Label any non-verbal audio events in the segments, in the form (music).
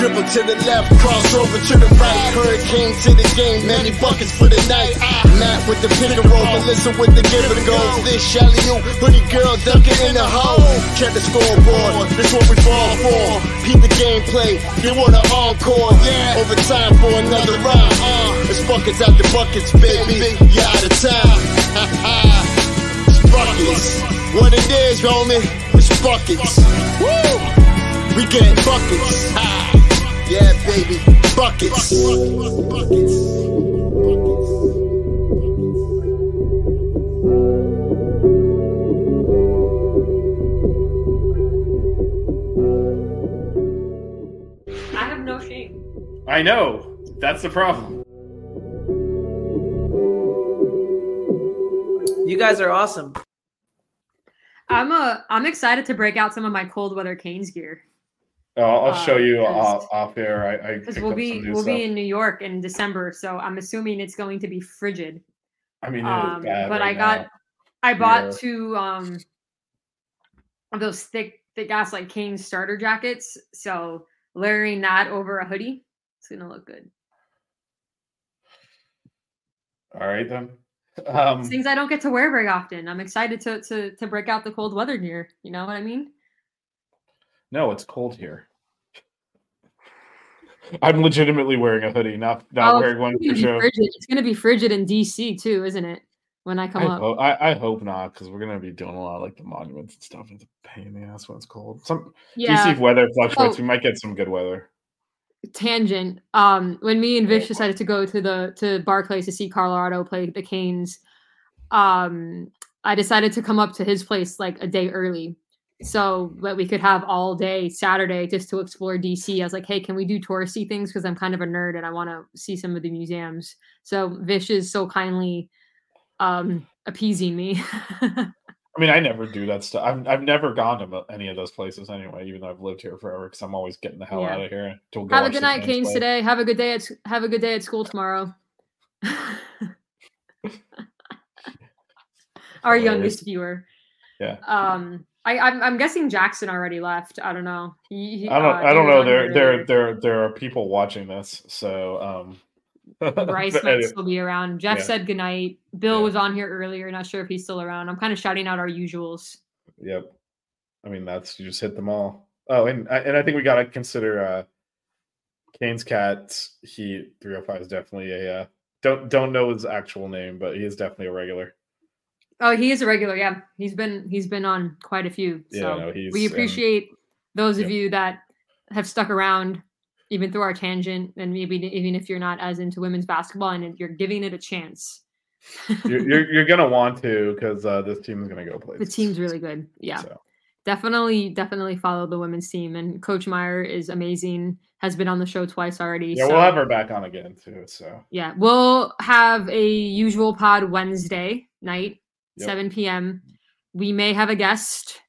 Mercy if y'all don't know. Ah, Dribble to the left, cross over to the right. Hurricane to the game, many buckets for the night. Matt with the pick and roll, Melissa with the give and go. This Shelly, you, hoodie girl dunking in the hole. Check the scoreboard, this what we fall for. Keep the gameplay, they want an encore. Yeah, overtime for another round. Uh, it's buckets out the buckets, baby. You out of time. it's buckets. What it is, homie, it's buckets. Woo! We get buckets. Ah, yeah, baby, buckets. I have no shame. I know. That's the problem. You guys are awesome. I'm a I'm excited to break out some of my cold weather Canes gear Uh, I'll Uh, show you because- off, off air. Because we'll be we'll stuff. be in New York in December, so I'm assuming it's going to be frigid. I mean, Um, bad but right I got now. I bought Yeah. two um of those thick thick ass like Canes starter jackets, so layering that over a hoodie, it's gonna look good. All right then. Um, things I don't get to wear very often. I'm excited to to to break out the cold weather gear. You know what I mean? no, it's cold here. I'm legitimately wearing a hoodie, not not Oh, wearing one for show. frigid. It's gonna be frigid in DC too, isn't it? When I I come up. hope, I, I hope not, because we're gonna be doing a lot of like the monuments and stuff. It's a pain in the ass when it's cold. Some Yeah. DC weather fluctuates. Oh. We might get some good weather. tangent. Um, when me and Vish decided to go to the to Barclays to see Colorado play the Canes, um, I decided to come up to his place like a day early, so that we could have all day Saturday just to explore DC. I was like, hey, can we do touristy things? Because I'm kind of a nerd and I want to see some of the museums. So Vish is so kindly um appeasing me. (laughs) I mean, I never do that stuff. I've, I've never gone to any of those places anyway, even though I've lived here forever. Because I'm always getting the hell Yeah. out of here. To go have a good night, Canes today. Have a good day at have a good day at school tomorrow. (laughs) (laughs) Our youngest viewer. Yeah. Um, I I'm, I'm guessing Jackson already left. I don't know. He, he- I don't. uh, I don't know. There, there, there, there are people watching this. So, um, (laughs) Bryce might anyway, still be around. Jeff yeah. said goodnight. Bill Yeah. was on here earlier. Not sure if he's still around. I'm kind of shouting out our usuals. Yep. I mean, that's you just hit them all. Oh, and I- and I think we gotta consider uh Kane's cat. He 305 is definitely a uh, don't don't know his actual name, but he is definitely a regular. Oh, he is a regular. Yeah, he's been he's been on quite a few. Yeah, So no, he's, we um, appreciate those of yeah. you that have stuck around even through our tangent, and maybe even if you're not as into women's basketball and you're giving it a chance. You're you're, you're gonna want to because uh, this team is gonna go play. The team's really good. Yeah, So, definitely, definitely follow the women's team. And Coach Meier is amazing. Has been on the show twice already. yeah, so- we'll have her back on again too. So Yeah, we'll have a usual pod Wednesday night, Yep. 7 p.m. We may have a guest.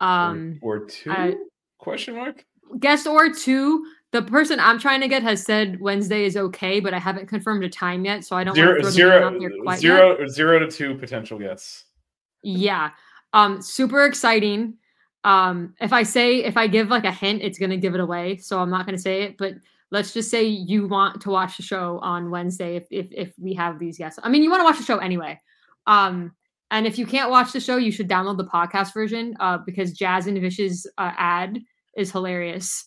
Um, or, or two question mark. guest or two. The person I'm trying to get has said Wednesday is okay, but I haven't confirmed a time yet, so I don't Zero, want to throw zero, out there quite yet. zero, zero to two potential guests. Yeah. Um, super exciting. Um, if I say if I give like a hint, it's gonna give it away. So I'm not gonna say it, but let's just say you want to watch the show on Wednesday if if, if we have these guests. I mean you want to watch the show anyway. Um, and if you can't watch the show, you should download the podcast version uh, because Jazz and Vish's uh, ad is hilarious.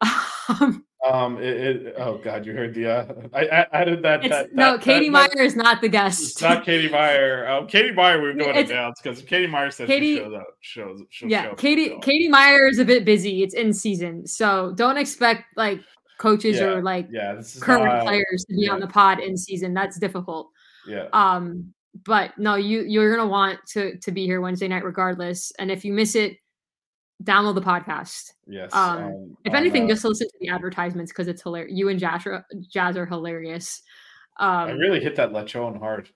(laughs) um, Um, it, it, oh god, you heard the uh, I, I added that. It's, that, no, that- Katie that- Meier is not the It's guest. not Katie Meier. Um, Katie Meier, we were going to It's- announce because Katie Meier says Katie- she shows up. Shows, she'll show yeah, up Katie. Katie Meier is a bit busy. It's in season, so don't expect like coaches Yeah, or like Yeah, current not- players to be on the pod in season. That's difficult. Yeah, Um, but no, you you're gonna want to to be here Wednesday night regardless. And if you miss it, download the podcast. yes. um, If on, anything, uh, just listen to the advertisements because it's hilarious. You and Jazz are, Jazz are hilarious. Um, I Um, really hit that lechon hard.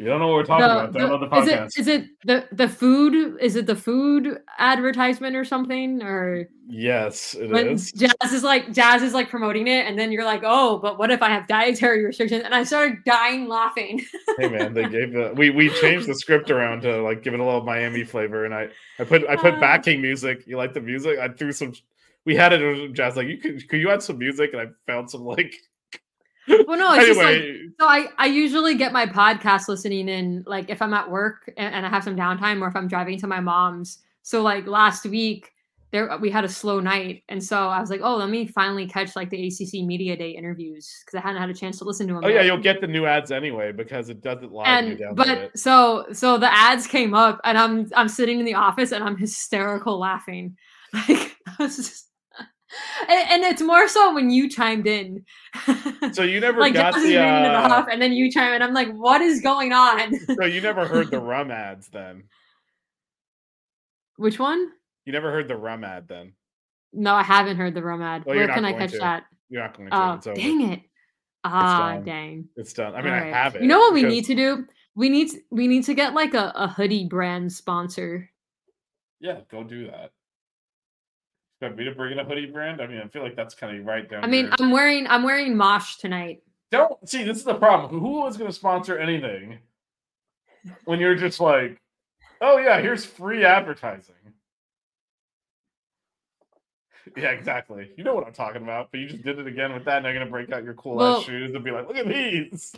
You don't know what we're talking about. Download the is podcast. it is it the the food? Is it the food advertisement or something? Or yes, it when is. Jazz is like Jazz is like promoting it, and then you're like, oh, but what if I have dietary restrictions? And I started dying laughing. (laughs) hey man, they gave the we we changed the script around to like give it a little Miami flavor, and I I put I put Uh. backing music. You like the music? I threw some. We had it jazz. Like you could could you add some music? And I found some like. Well, no, it's just like anyway, So I, I usually get my podcast listening in like if I'm at work and, and I have some downtime or if I'm driving to my mom's. So like last week there we had a slow night and so I was like, oh, let me finally catch like the ACC Media Day interviews because I hadn't had a chance to listen to them. oh yeah, you'll get the new ads anyway because it doesn't you and but so so the ads came up and I'm I'm sitting in the office and I'm hysterical laughing. (laughs) Like I was just and, and it's more so when you chimed in. (laughs) so you never like got the. Uh, off, and then you chime in. I'm like, what is going on? so you never heard the (laughs) rum ads then. Which one? You never heard the rum ad then. No, I haven't heard the rum ad. Well, Where can I catch to. that? You're not going to. Oh, it's over. dang it! Ah, done. dang. It's done. I mean, Alright. I have it. You know what we need to do? We need to, we need to get like a, a hoodie brand sponsor. Yeah, go do that. Expect me to bring in a hoodie brand? I mean, I feel like that's kind of right down. I mean, your- I'm wearing I'm wearing Mosh tonight. don't see. This is the problem. Who is going to sponsor anything when you're just like, oh yeah, here's free advertising. Yeah, exactly. You know what I'm talking about, but you just did it again with that. And you're gonna break out your cool Well- ass shoes and be like, "Look at these."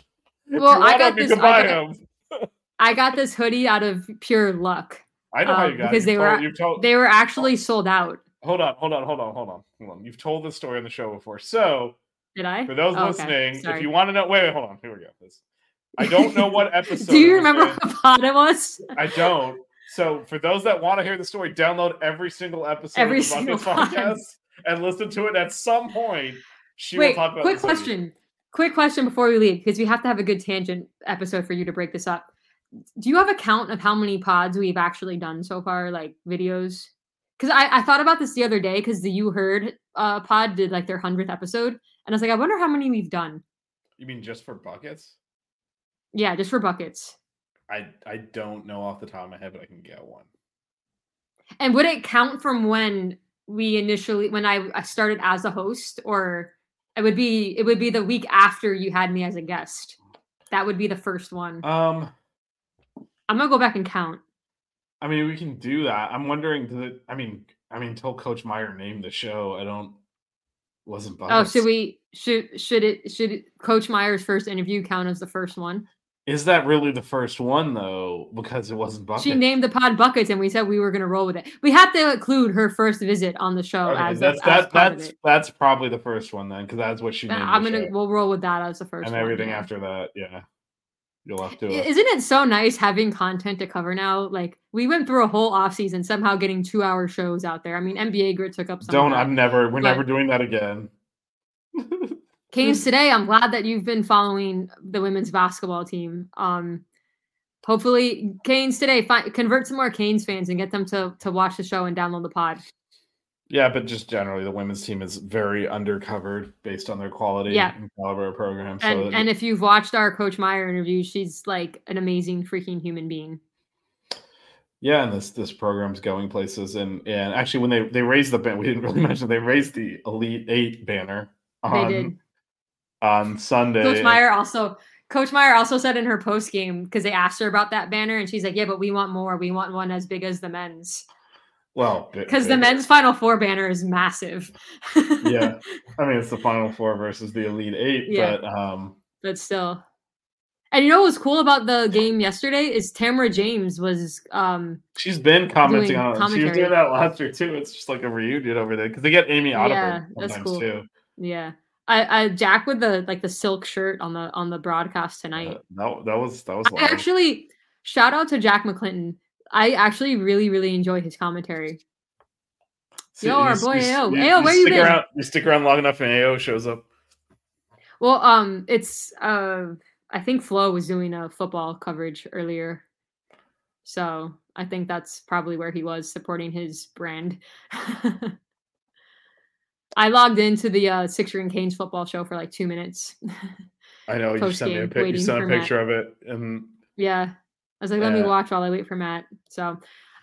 Well, I got this- buy I got- them. I got this hoodie out of pure luck. I know how um, you got because it. they were told, a- you've told, They were actually sold out. Hold on, hold on, hold on, hold on, hold on. You've told this story on the show before. So Did I? for those Oh, okay. listening, if you want to know, wait, wait, hold on. Here we go. This, I don't know what (laughs) episode. Do you remember in. (laughs) what pod it was? I don't. So for those that want to hear the story, download every single episode Every of the single podcast and listen to it. At some point, she Wait, will talk about. quick question. Quick question before we leave, because we have to have a good tangent episode for you to break this up. Do you have a count of how many pods we've actually done so far, like videos? Because I, I thought about this the other day because the You Heard uh, pod did like their hundredth episode, and I was like, I wonder how many we've done. You mean just for buckets? Yeah, just for buckets. I I don't know off the top of my head, but I can get one. And would it count from when we initially when I, I started as a host, or it would be it would be the week after you had me as a guest? That would be the first one. Um, I'm gonna go back and count. I mean, we can do that. I'm wondering. Does it? I mean, I mean, until Coach Meier named the show, I don't. Wasn't Oh, should we should should it should it, Coach Meier's first interview count as the first one? Is that really the first one though? Because it wasn't buckets. She named the pod buckets, and we said we were gonna roll with it. We have to include her first visit on the show Okay, as, that's as that, part of that's that's probably the first one then, because that's what she. I'm gonna show. we'll roll with that as the first and one, everything yeah. after that, yeah, you'll have to. Uh, Isn't it so nice having content to cover now? Like we went through a whole off season somehow getting two hour shows out there. I mean, NBA Grit took up some. don't. that. I'm never. We're but- never doing that again. (laughs) Canes (laughs) today. I'm glad that you've been following the women's basketball team. Um, hopefully, Canes today fi- convert some more Canes fans and get them to to watch the show and download the pod. Yeah, but just generally, the women's team is very undercovered based on their quality Yeah. and caliber of program. So And and if you've watched our Coach Meier interview, she's like an amazing freaking human being. yeah, and this this program's going places. And and actually, when they they raised the ban, we didn't really (laughs) mention they raised the Elite Eight banner on did. on Sunday. Coach Meier also Coach Meier also said in her post game because they asked her about that banner and she's like, "Yeah, but we want more. We want one as big as the men's well, because the men's Final Four banner is massive." (laughs) yeah, I mean it's the Final Four versus the Elite Eight, Yeah. but um, but still. And you know what was cool about the game yesterday is Tamara James was um she's been commenting on it. She was doing that last year too. It's just like a reunion over there because they get Amy Audibon Yeah, that's sometimes cool. too. Yeah. I, I Jack with the like the silk shirt on the on the broadcast tonight. Uh, that, that was that was. I actually shout out to Jack McClinton. I actually really really enjoy his commentary. Yo, our you- boy AO. AO, where you stick been? Around, you stick around long enough, and AO shows up. Well, um, it's uh, I think Flo was doing a football coverage earlier, so I think that's probably where he was supporting his brand. (laughs) I logged into the uh, Sixer and Canes football show for like two minutes. I know you sent me a pic. You sent a for Matt. picture of it, and yeah, was like, let me watch while I wait for Matt. So,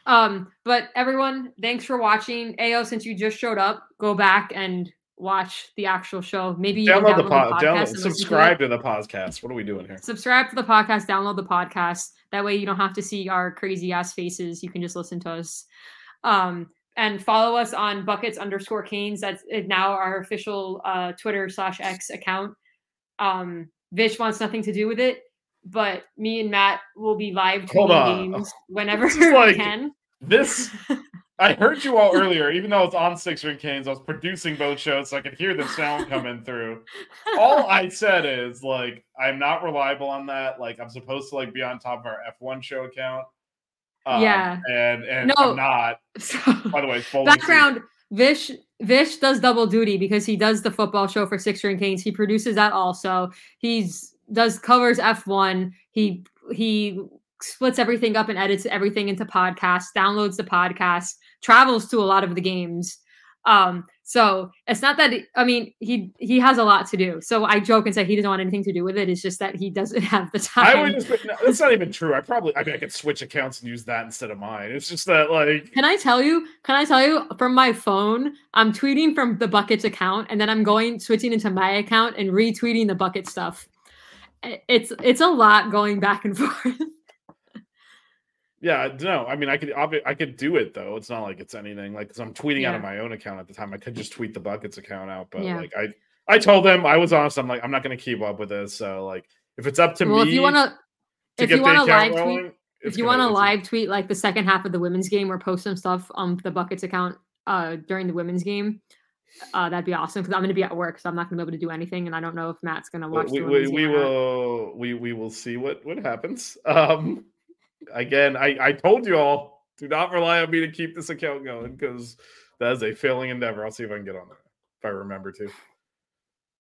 um, but everyone, thanks for watching. Ao, since you just showed up, go back and watch the actual show. Maybe even download the download pod. podcast Download, listen to subscribe to the podcast. What are we doing here? subscribe to the podcast, download the podcast. That way you don't have to see our crazy ass faces. You can just listen to us. Um, and follow us on buckets underscore canes. That's now our official uh, Twitter slash X account. Um, Vish wants nothing to do with it, but me and Matt will be live tweeting games (laughs) whenever This we like- can. This (laughs) I heard you all earlier, even though it's on Six and Canes. I was producing both shows, so I could hear the sound coming through. All (laughs) I said is like I'm not reliable on that. Like I'm supposed to like be on top of our F1 show account. Um, Yeah. and and No. I'm not. So- By the way, background Vish Vish does double duty because he does the football show for Six and Canes. He produces that also. He's does covers F1. He he splits everything up and edits everything into podcasts, downloads the podcast, travels to a lot of the games. Um, so it's not that I mean he he has a lot to do. So I joke and say he doesn't want anything to do with it. It's just that he doesn't (laughs) have the time. I would just. No, that's not even true. I probably. I mean, I could switch accounts and use that instead of mine. It's just that like. Can I tell you? Can I tell you from my phone? I'm tweeting from the buckets account, and then I'm going switching into my account and retweeting the bucket stuff. It's it's a lot going back and (laughs) forth. Yeah, no. I mean, I could. I could do it though. It's not like it's anything. Like, because I'm tweeting out of my own account at the time. I could just tweet the buckets account out, but Yeah. like I. I told them I was honest. I'm like, I'm not going to keep up with this. So like, if it's up to well, me if you want to, if you want to live tweet, if you want to live tweet like the second half of the women's game or post some stuff on the buckets account uh during the women's game, uh that'd be awesome because I'm going to be at work, so I'm not going to be able to do anything, and I don't know if Matt's going to watch. we, we, we game or not. will we we will see what what happens. (laughs) Um, again, I I told you all do not rely on me to keep this account going because that is a failing endeavor. I'll see if I can get on there if I remember to.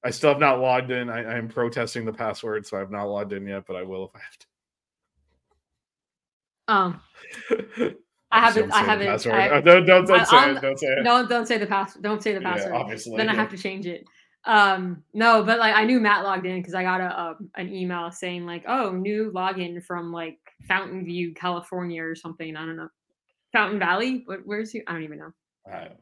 I still have not logged in. I, I am protesting the password, so I have not logged in yet, but I will if Um, I have to. (laughs) I haven't. I haven't. password. I- (laughs) don't don't, don't I- say it. Don't say it. don't don't say the pass. Don't say the Yeah, password. obviously. then I have to change it. Um, no, but like I knew Matt logged in because I got a, um an email saying like, oh, new login from like Fountain View, California, or something. I don't know. Fountain Valley. What, where's he? I don't even know. I don't know.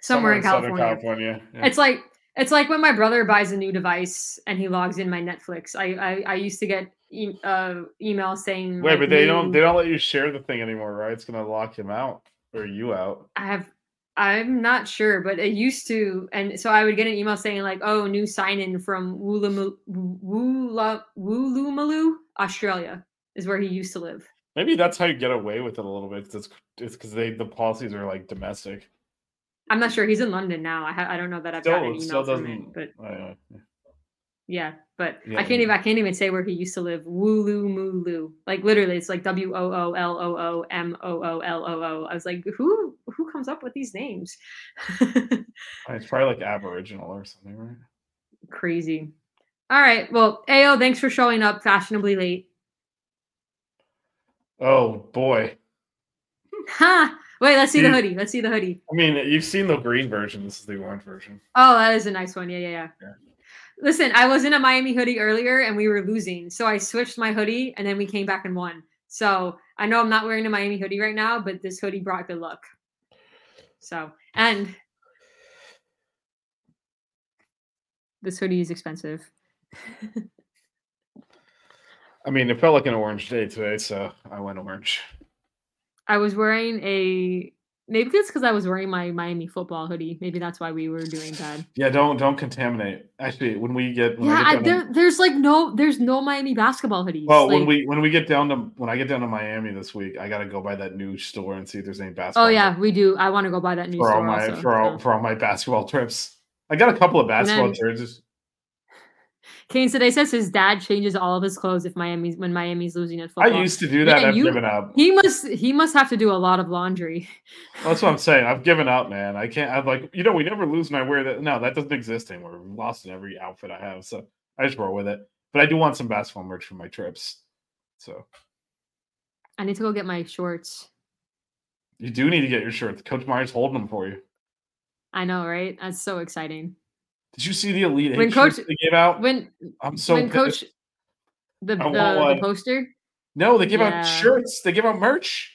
Somewhere, in California. California. yeah. It's like it's like when my brother buys a new device and he logs in my Netflix. I I, I used to get e- uh, emails saying Wait, like, but they don't they don't let you share the thing anymore, right? It's gonna lock him out or you out. I have I'm not sure, but it used to, and so I would get an email saying like, "Oh, new sign in from Woola Woolloomooloo, Australia, is where he used to live." Maybe that's how you get away with it a little bit. 'cause It's it's because they the policies are like domestic. I'm not sure. He's in London now. I ha- I don't know that I've Still, gotten an email still from it, doesn't. but yeah. Yeah, but Yeah, I can't even I can't even say where he used to live. Woolloomooloo, like literally, it's like W O O L O O M O O L O O. I was like, who who comes up with these names? It's probably like Aboriginal or something, right? Crazy. All right. Well, Ao, thanks for showing up fashionably late. Oh boy. (laughs) Ha! Wait, let's see the hoodie. Let's see the hoodie. I mean, you've seen the green version. This is the orange version. Oh, that is a nice one. Yeah, yeah, yeah. Yeah. Listen, I was in a Miami hoodie earlier and we were losing. So I switched my hoodie and then we came back and won. So I know I'm not wearing a Miami hoodie right now, but this hoodie brought good luck. So, and this hoodie is expensive. (laughs) I mean, it felt like an orange day today, so I went orange. I was wearing a Maybe it's because I was wearing my Miami football hoodie. Maybe that's why we were doing bad. Yeah, don't don't contaminate. Actually, when we get when yeah, I I, get to- there, there's like no, there's no Miami basketball hoodies. well, when we when we get down to when I get down to Miami this week, I gotta go by that new store and see if there's any basketball. oh yeah, we do. I want to go buy that new for all my also. for all for all my basketball trips. I got a couple of basketball jerseys. Kane today says his dad changes all of his clothes if Miami's when Miami's losing at football. I used to do that. Yeah, I've you- given up. he must he must have to do a lot of laundry. That's what I'm saying. I've given up, man. I can't. I'm like, you know, we never lose, and I wear that. No, that doesn't exist anymore. We've lost in every outfit I have, so I just roll with it. But I do want some basketball merch for my trips. So I need to go get my shorts. you do need to get your shorts. Coach Meier's holding them for you. I know, right? That's so exciting. Did you see the Elite When Coach- they gave out? When I'm so when pissed. coach the the, the poster. No, they give Yeah. out shirts. They give out merch.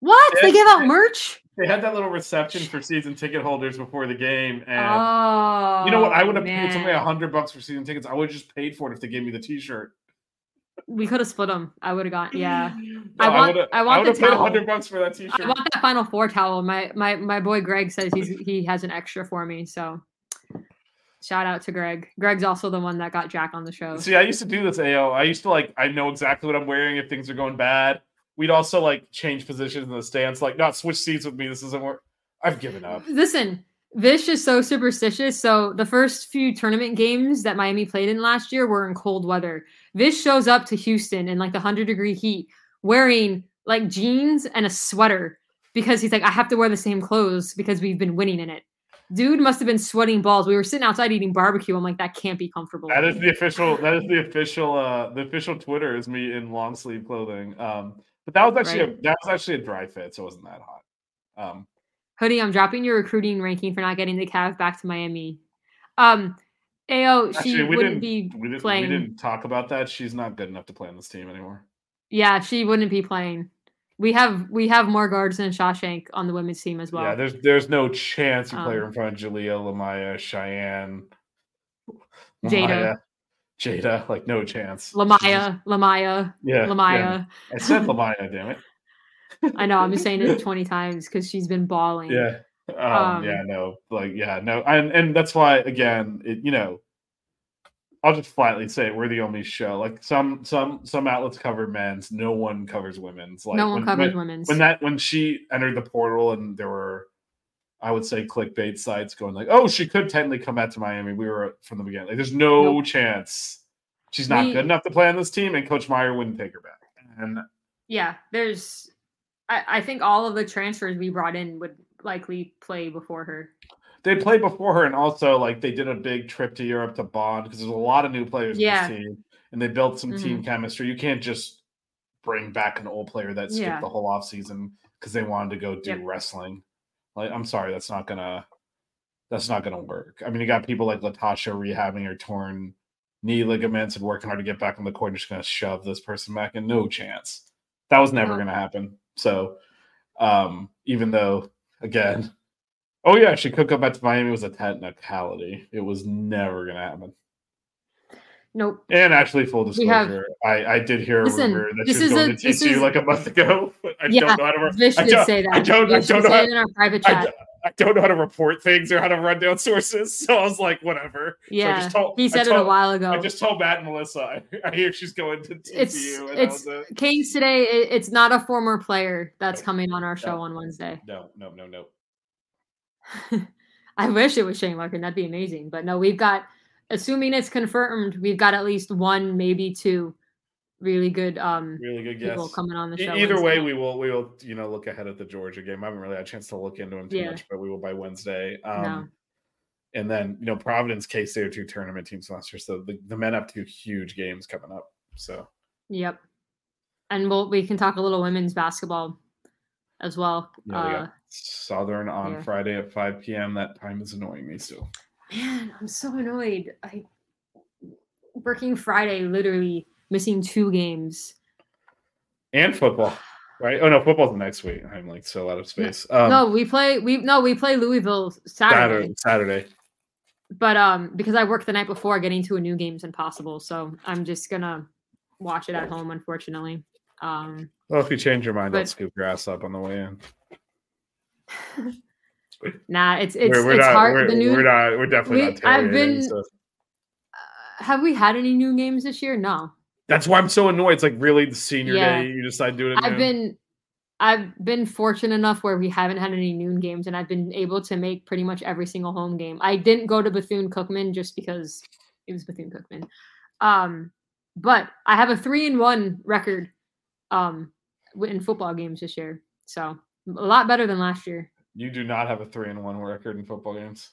What? They Yeah. give out merch? They had that little reception for season ticket holders before the game, and Oh, you know what? I oh, would have paid man. somebody a hundred bucks for season tickets. I would have just paid for it if they gave me the T-shirt. We could have split them. I would have got yeah. No, I want- would've- I want would've the paid towel. hundred bucks for that T-shirt. I want that Final Four towel. My my my boy Greg says he's he has an extra for me. So shout out to Greg. Greg's also the one that got Jack on the show. See, I used to do this, AO. I used to like, I know exactly what I'm wearing if things are going bad. We'd also like change positions in the stands, like not switch seats with me. This isn't work. I've given up. Listen, Vish is so superstitious. So the first few tournament games that Miami played in last year were in cold weather. Vish shows up to Houston in like the hundred degree heat, wearing like jeans and a sweater because he's like, I have to wear the same clothes because we've been winning in it. Dude must have been sweating balls. We were sitting outside eating barbecue. I'm like, that can't be comfortable. That is the official. That is the official. Uh, the official Twitter is me in long sleeve clothing. Um, but that was actually a, that was actually a dry fit, so it wasn't that hot. Um, Hoodie, I'm dropping your recruiting ranking for not getting the Cav back to Miami. Um, Ao, she actually, we wouldn't didn't. be we didn't. playing. We didn't talk about that. She's not good enough to play on this team anymore. Yeah, she wouldn't be playing. We have we have more guards than Shawshank on the women's team as well. yeah, there's there's no chance you play her Um, in front of Jalea, Lamaya, Cheyenne, Jada. Lamaya, Jada. Like no chance. Lamaya, Lamaya, Yeah, Lamaya. yeah. I said Lamaya, damn it. I know I'm just saying it (laughs) 20 times because she's been bawling. Yeah. Um, Um, yeah, no, like yeah, no, and and that's why again, it you know, I'll just flatly say it, we're the only show. Like some some some outlets cover men's, no one covers women's. Like no one when, covers when, women's. when that when she entered the portal and there were, I would say clickbait sites going like, oh, she could technically come back to Miami. We were from the beginning. Like, there's no Nope. chance she's not We- good enough to play on this team, and Coach Meier wouldn't take her back. And yeah, there's I, I think all of the transfers we brought in would likely play before her. they played before her, and also like they did a big trip to Europe to bond because there's a lot of new players Yeah. in this team, and they built some Mm-hmm. team chemistry. You can't just bring back an old player that skipped Yeah. the whole off season because they wanted to go do Yep. wrestling. Like, I'm sorry, that's not gonna that's not gonna work. I mean, you got people like Latasha rehabbing her torn knee ligaments and working hard to get back on the court. and Just gonna shove this person back and no chance. That was never gonna happen. So, um, even though again, oh yeah, she could go back to Miami was a technicality. It was never gonna happen. Nope. And actually, full We have- disclosure, I, I did hear a Listen, rumor that this she was going a- to TCU is- like a month ago. (laughs) I Yeah, don't know how to. Re- Vish I don't, say that. I don't. I don't know. How, in our private I, chat. don't- I don't know how to report things or how to run down (laughs) sources. So I was like, whatever. So I yeah, just told- he I said it a while ago. I just told Matt and Melissa. I, I hear she's going to TCU. it's it's it. Canes today. It, it's not a former player that's No. coming on our show No. on Wednesday. No, no, no, no. (laughs) I wish it was Shane Larkin. That'd be amazing. But no, we've got, assuming it's confirmed, we've got at least one, maybe two really good um Really good people guess. coming on the show. Either way, we will we will you know look ahead at the Georgia game. I haven't really had a chance to look into them too Yeah. much, but we will by Wednesday. Um, No. And then you know Providence, K State two tournament teams last year, so the, the men have two huge games coming up. So Yep. And we'll we can talk a little women's basketball as well. Yeah, uh, Southern on yeah. Friday at 5 p.m. That time is annoying me still. Man, I'm so annoyed. I working Friday, literally missing two games. And football, (sighs) right? Oh no, football's the next week. I'm like so out of space. Um, no, we play we no we play Louisville Saturday, Saturday. Saturday. but um because I work the night before, getting to a new game's impossible. So I'm just gonna watch it at home, unfortunately. Um, Well, if you change your mind, I'll But- scoop your ass up on the way in. (laughs) nah, it's it's we're, we're it's not, hard. We're, the new we're not. We're definitely we- not. I've been- so- have we had any new games this year? No. That's why I'm so annoyed. It's like really the senior Yeah. day. You decide to do it. I've noon? been I've been fortunate enough where we haven't had any noon games and I've been able to make pretty much every single home game. I didn't go to Bethune Cookman just because it was Bethune Cookman. Um but I have a 3 and 1 record um in football games this year. So a lot better than last year. You do not have a three and one record in football games.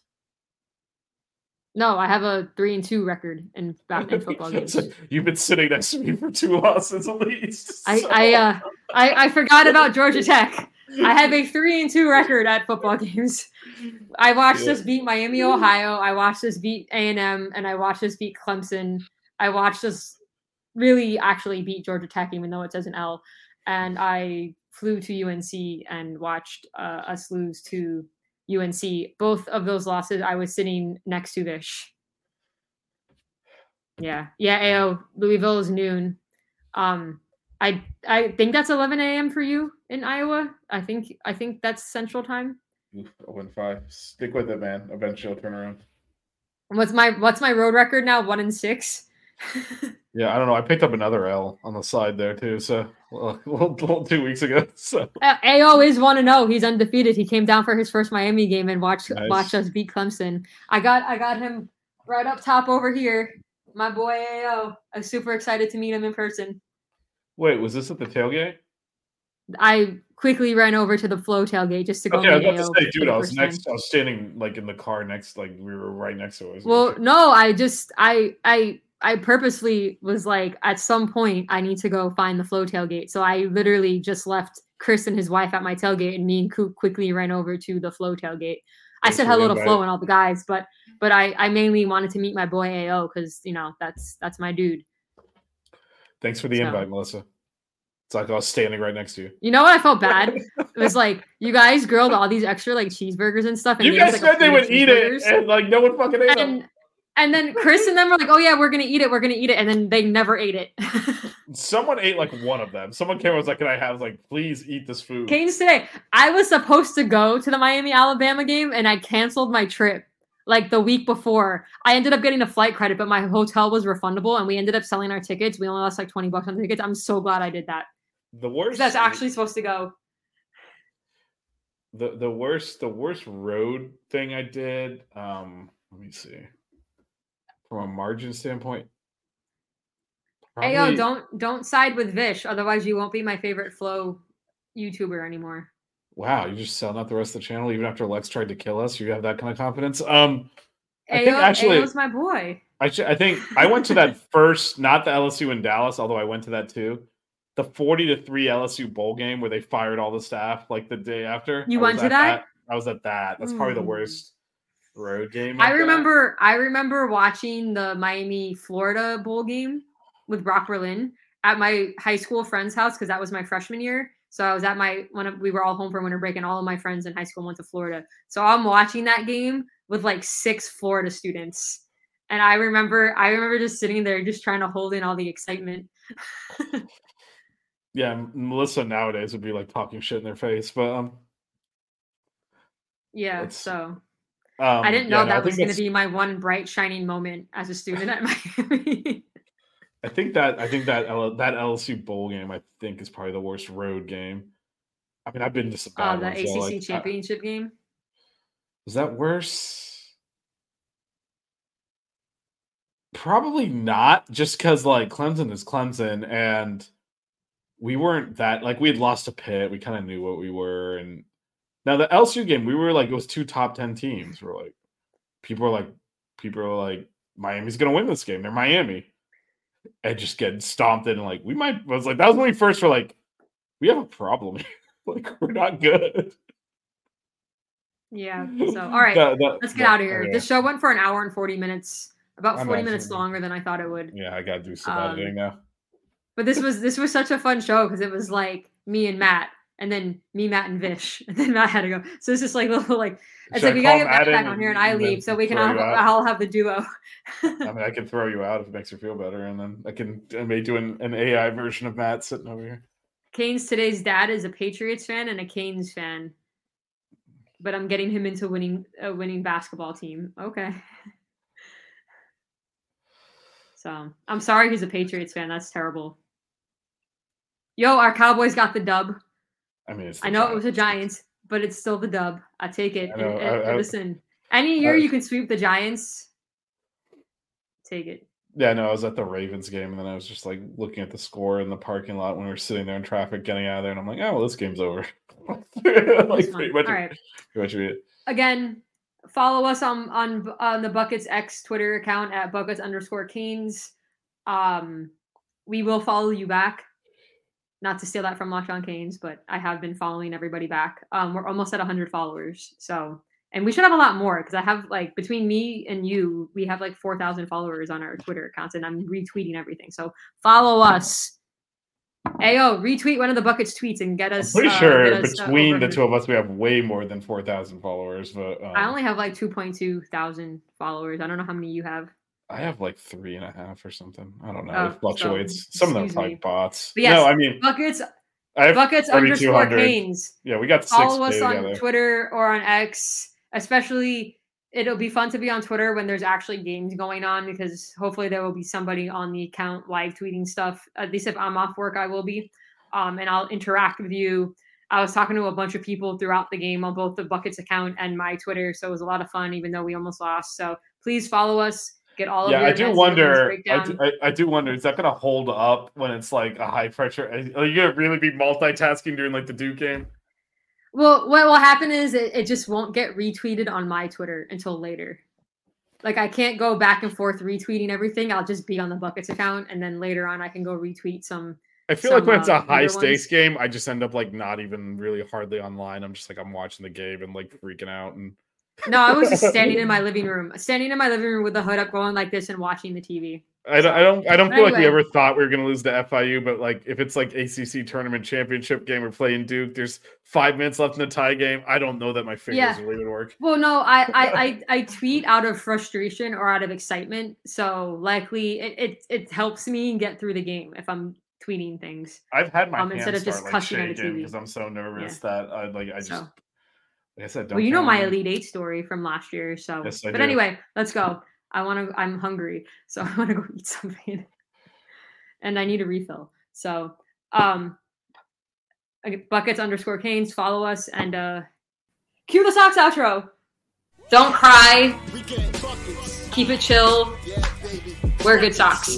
No, I have a 3 and 2 record in (laughs) bat in football games. (laughs) You've been sitting next to me for two (laughs) losses at least. I so- I uh I, I forgot about Georgia Tech. I have a three and two record at football games. I watched Yeah. us beat Miami, Ohio. I watched us beat A and M, and I watched us beat Clemson. I watched us really actually beat Georgia Tech, even though it says an L. And I flew to UNC and watched uh, us lose to UNC. Both of those losses, I was sitting next to Vish. Yeah, yeah. Ao Louisville is noon. Um, I I think that's 11 a.m. for you in Iowa. I think I think that's Central Time. Oof, I five. Stick with it, man. Eventually, I'll turn around. What's my what's my road record now? One and six. (laughs) Yeah, I don't know. I picked up another L on the side there too. So, well, (laughs) two weeks ago. (laughs) So, Ao is one to oh, know. He's undefeated. He came down for his first Miami game and watched Nice. watched us beat Clemson. I got I got him right up top over here. My boy Ao. I'm super excited to meet him in person. wait, was this at the tailgate? I quickly ran over to the flow tailgate just to go Okay, I was about to say, dude, I was time. next. I was standing like in the car next, like we were right next to it. Well, no, I just I I I purposely was like at some point I need to go find the flow tailgate. So I literally just left Chris and his wife at my tailgate and me and Coop quickly ran over to the flow tailgate. I said hello to. Flo and all the guys, but but I I mainly wanted to meet my boy AO because you know that's that's my dude. Thanks for the So- invite, Melissa. It's like I was standing right next to you. You know what I felt (laughs) bad? it was like you guys grilled all these extra like cheeseburgers and stuff. And You guys like, said they would eat it, and like no one fucking ate them. And then Chris and them were like, "Oh yeah, we're gonna eat it. We're gonna eat it," and then they never ate it. (laughs) Someone ate like one of them. Someone came and was like, "Can I have?" I like, "Please eat this food." Canes today. I was supposed to go to the Miami Alabama game, and I canceled my trip like the week before. I ended up getting a flight credit, but my hotel was refundable, and we ended up selling our tickets. We only lost like twenty bucks on the tickets. I'm so glad I did that The worst. that's actually supposed to go. the the worst. The worst road thing I did. Um, let me see. From a margin standpoint. Ayo, probably- don't don't side with Vish, otherwise you won't be my favorite flow YouTuber anymore. Wow, you're just selling out the rest of the channel even after Lex tried to kill us. You have that kind of confidence. Um, I think Ayo, actually- Ayo's my boy. I sh- I think I went to that (laughs) first, not the LSU in Dallas, although I went to that too. The forty to three LSU bowl game where they fired all the staff like the day after. You I went was to at that? I was at that. That's probably the Mm. worst road game. I like that. remember I remember watching the Miami Florida bowl game with Brock Berlin at my high school friend's house because that was my freshman year. So I was at my one of we were all home for winter break and all of my friends in high school went to Florida. So I'm watching that game with like six Florida students. And I remember I remember just sitting there just trying to hold in all the excitement. (laughs) Yeah, Melissa nowadays would be like talking shit in their face, but um, Yeah. So um I didn't know yeah, no, that was gonna be my one bright shining moment as a student at (laughs) Miami. I think that I think that L- that LSU bowl game I think is probably the worst road game. I mean, I've been to some uh, bad the ones. ACC so, like, I- championship game. Was that worse? Probably not, just because like Clemson is Clemson, and we weren't that like we had lost a pit. We kind of knew what we were, and now the LSU game, we were like it was two top ten teams. We're like, people are like, people are like, Miami's gonna win this game. They're Miami, and just getting stomped in. And like we might I was like that was when we first were like, we have a problem. (laughs) like we're not good. Yeah. So (laughs) all right, That- that- let's get that- out of here. okay. This show went for an hour and forty minutes, about I'm forty minutes actually- longer than I thought it would. Yeah, I gotta do some Um, editing now. But this was this was such a fun show because it was like me and Matt, and then me, Matt, and Vish, (laughs) and then Matt had to go. So it's just like little like it's Should I like we gotta get Matt back on here and I leave so we can all, all have the duo. I mean, I can throw you out if it makes you feel better, and then I can I may do an, an AI version of Matt sitting over here. Kane's today's dad is a Patriots fan and a Canes fan, but I'm getting him into winning a winning basketball team. Okay. (laughs) So I'm sorry he's a Patriots fan. That's terrible. Yo, our Cowboys got the dub. I mean, it's I know it was the Giants. Giants, but it's still the dub. I take it. I know, And- and- I- I- listen, any year you can sweep the Giants, take it. Yeah, no, I was at the Ravens game, and then I was just like looking at the score in the parking lot when we were sitting there in traffic, getting out of there, and I'm like, oh, well, this game's over. (laughs) like, pretty much, All right. pretty much again, follow us on on on the Buckets X Twitter account at Buckets underscore Canes. Um, we will follow you back. Not to steal that from Locked On Canes, but I have been following everybody back. Um, we're almost at 100 followers, so and we should have a lot more because I have like between me and you, we have like 4,000 followers on our Twitter accounts, and I'm retweeting everything. So follow us. Ayo, retweet one of the Buckets tweets and get I'm us. pretty uh, sure us, uh, between the two of us, we have way more than four thousand followers. But um, I only have like 2.2 thousand followers. I don't know how many you have. I have like three and a half or something. I don't know. Oh, it fluctuates. so, Some of them are probably me. bots. But yes, no, I mean, Buckets I have buckets underscore 3,200. Canes. Yeah, we got six Follow us together. on Twitter or on X. Especially, it'll be fun to be on Twitter when there's actually games going on because hopefully there will be somebody on the account live tweeting stuff. At least if I'm off work, I will be, um, and I'll interact with you. I was talking to a bunch of people throughout the game on both the Buckets account and my Twitter, so it was a lot of fun, even though we almost lost. So please follow us. Get all of yeah, I do wonder. I do, I, I do wonder. Is that going to hold up when it's like a high pressure? Are you going to really be multitasking during like the Duke game? Well, what will happen is it, it just won't get retweeted on my Twitter until later. Like I can't go back and forth retweeting everything. I'll just be on the buckets account, and then later on I can go retweet some. I feel like Some, when it's uh, a high stakes ones. game, I just end up like not even really hardly online. I'm just like I'm watching the game and like freaking out and No, I was just (laughs) standing in my living room, standing in my living room with the hood up, going like this, and watching the TV. I don't, I don't, I don't But feel like we ever thought we were going to lose to FIU, but like if it's like ACC tournament championship game, we're playing Duke. There's five minutes left in the tie game. I don't know that my fingers Yeah. will even work. Well, no, I, I, (laughs) I, I tweet out of frustration or out of excitement. So likely it, it, it helps me get through the game if I'm tweeting things. I've had my Um, hands instead of just start like cussing at a shaking TV. because I'm so nervous that I like I just So. Like I said. Don't well, you know my me. Elite Eight story from last year. So, Yes, but do. anyway, let's go. I want to. I'm hungry, (laughs) so I want to go eat something, and I need a refill. So, um, buckets underscore canes. Follow us and uh, cue the socks outro. Don't cry. We get buckets. Keep it chill. Wear good socks.